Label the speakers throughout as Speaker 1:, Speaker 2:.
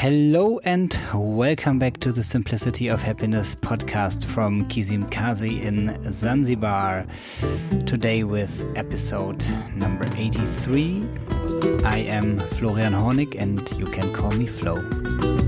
Speaker 1: Hello and welcome back to the Simplicity of Happiness podcast from Kizimkazi in Zanzibar. Today with episode number 83. I am Florian Hornig and you can call me Floh.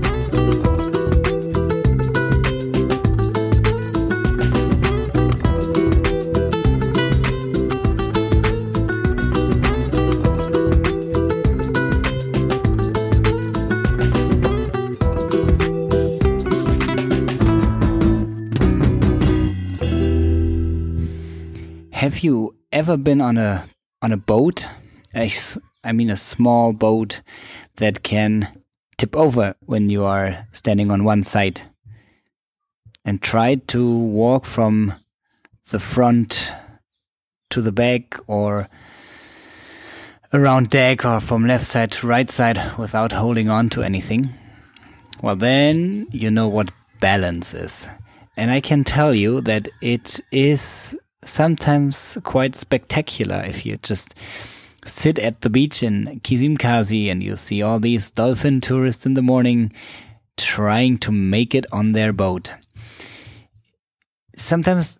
Speaker 1: Have you ever been on a on a boat? I, I mean a small boat that can tip over when you are standing on one side. And try to walk from the front to the back or around deck or from left side to right side without holding on to anything. Well, then you know what balance is. And I can tell you that it is sometimes quite spectacular if you just sit at the beach in Kizimkazi and you see all these dolphin tourists in the morning trying to make it on their boat. Sometimes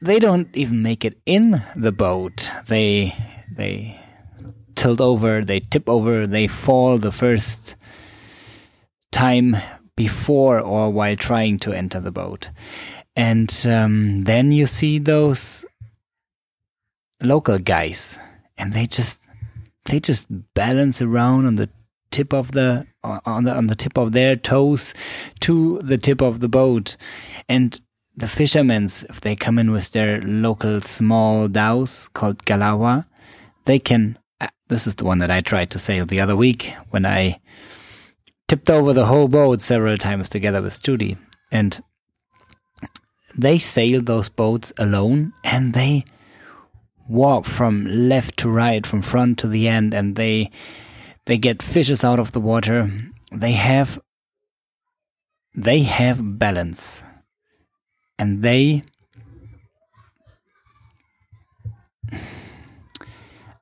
Speaker 1: they don't even make it in the boat. They they tilt over, they tip over, they fall the first time before or while trying to enter the boat. And um, then you see those local guys, and they just they just balance around on the tip of the on the on the tip of their toes to the tip of the boat, and the fishermen, if they come in with their local small dhows called galawa, they can. Uh, this is the one that I tried to sail the other week when I tipped over the whole boat several times together with Judy, and they sail those boats alone and they walk from left to right, from front to the end, and they they get fishes out of the water. They have they have balance. And they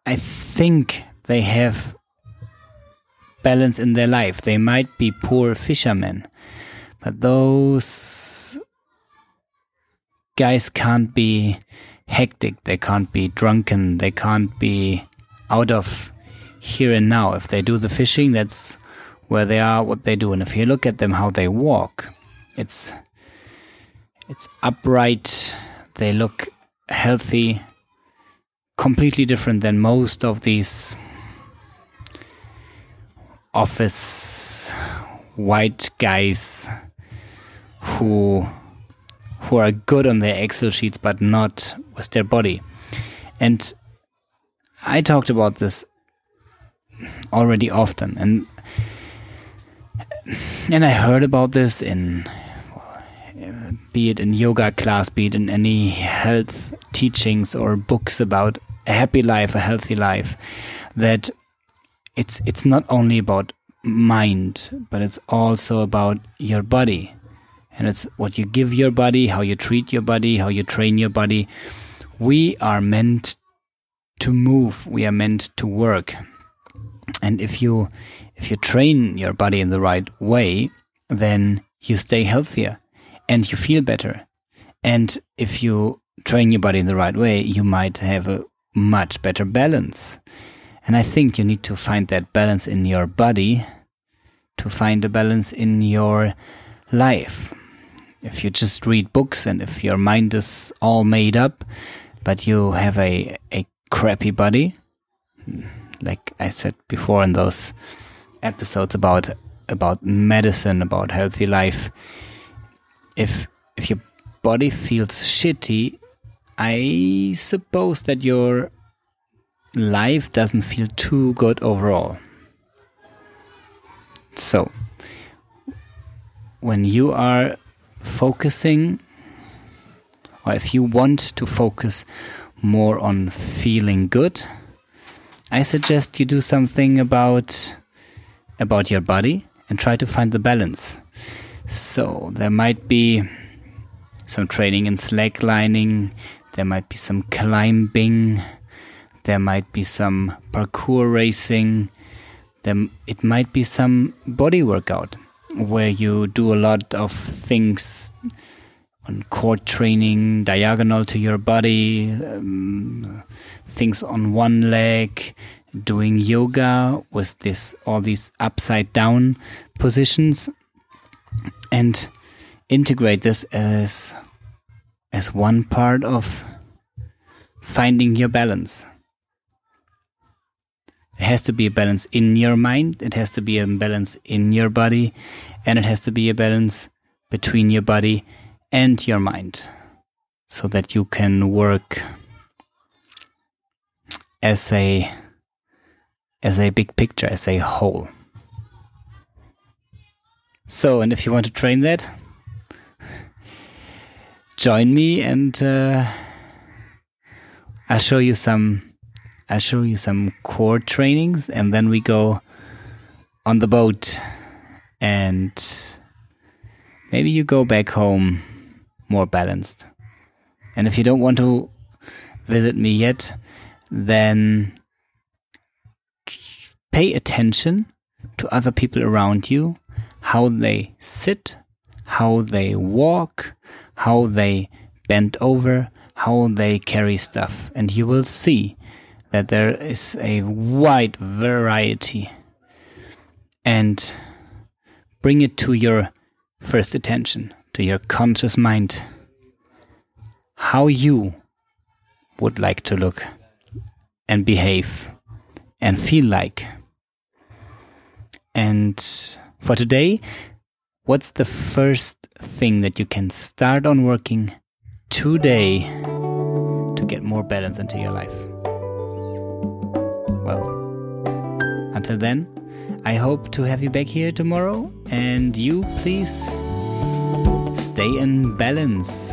Speaker 1: I think they have balance in their life. They might be poor fishermen, but those guys can't be hectic, they can't be drunken, they can't be out of here and now. If they do the fishing, that's where they are, what they do. And if you look at them, how they walk, it's it's upright. They look healthy, completely different than most of these office white guys who who are good on their Excel sheets but not with their body. And I talked about this already often and and I heard about this in be it in yoga class, be it in any health teachings or books about a happy life, a healthy life, that it's it's not only about mind, but it's also about your body and it's what you give your body, how you treat your body, how you train your body. We are meant to move, we are meant to work. And if you if you train your body in the right way, then you stay healthier and you feel better. And if you train your body in the right way, you might have a much better balance. And I think you need to find that balance in your body to find a balance in your life if you just read books and if your mind is all made up, but you have a, a crappy body, like I said before in those episodes about about medicine, about healthy life, if if your body feels shitty, I suppose that your life doesn't feel too good overall. So, when you are focusing, or if you want to focus more on feeling good, I suggest you do something about about your body and try to find the balance. So there might be some training in slacklining, there might be some climbing, there might be some parkour racing, Then it might be some body workout where you do a lot of things on core training, diagonal to your body, um, things on one leg, doing yoga with this all these upside down positions, and integrate this as as one part of finding your balance. It has to be a balance in your mind, it has to be a balance in your body, and it has to be a balance between your body and your mind so that you can work as a as a big picture as a whole. So and if you want to train that join me and uh, i'll show you some i'll show you some core trainings and then we go on the boat and maybe you go back home more balanced. And if you don't want to visit me yet, then pay attention to other people around you, how they sit, how they walk, how they bend over, how they carry stuff, and you will see that there is a wide variety. And bring it to your first attention to your conscious mind how you would like to look and behave and feel like. And for today, what's the first thing that you can start on working today to get more balance into your life? Until then, I hope to have you back here tomorrow and you please stay in balance.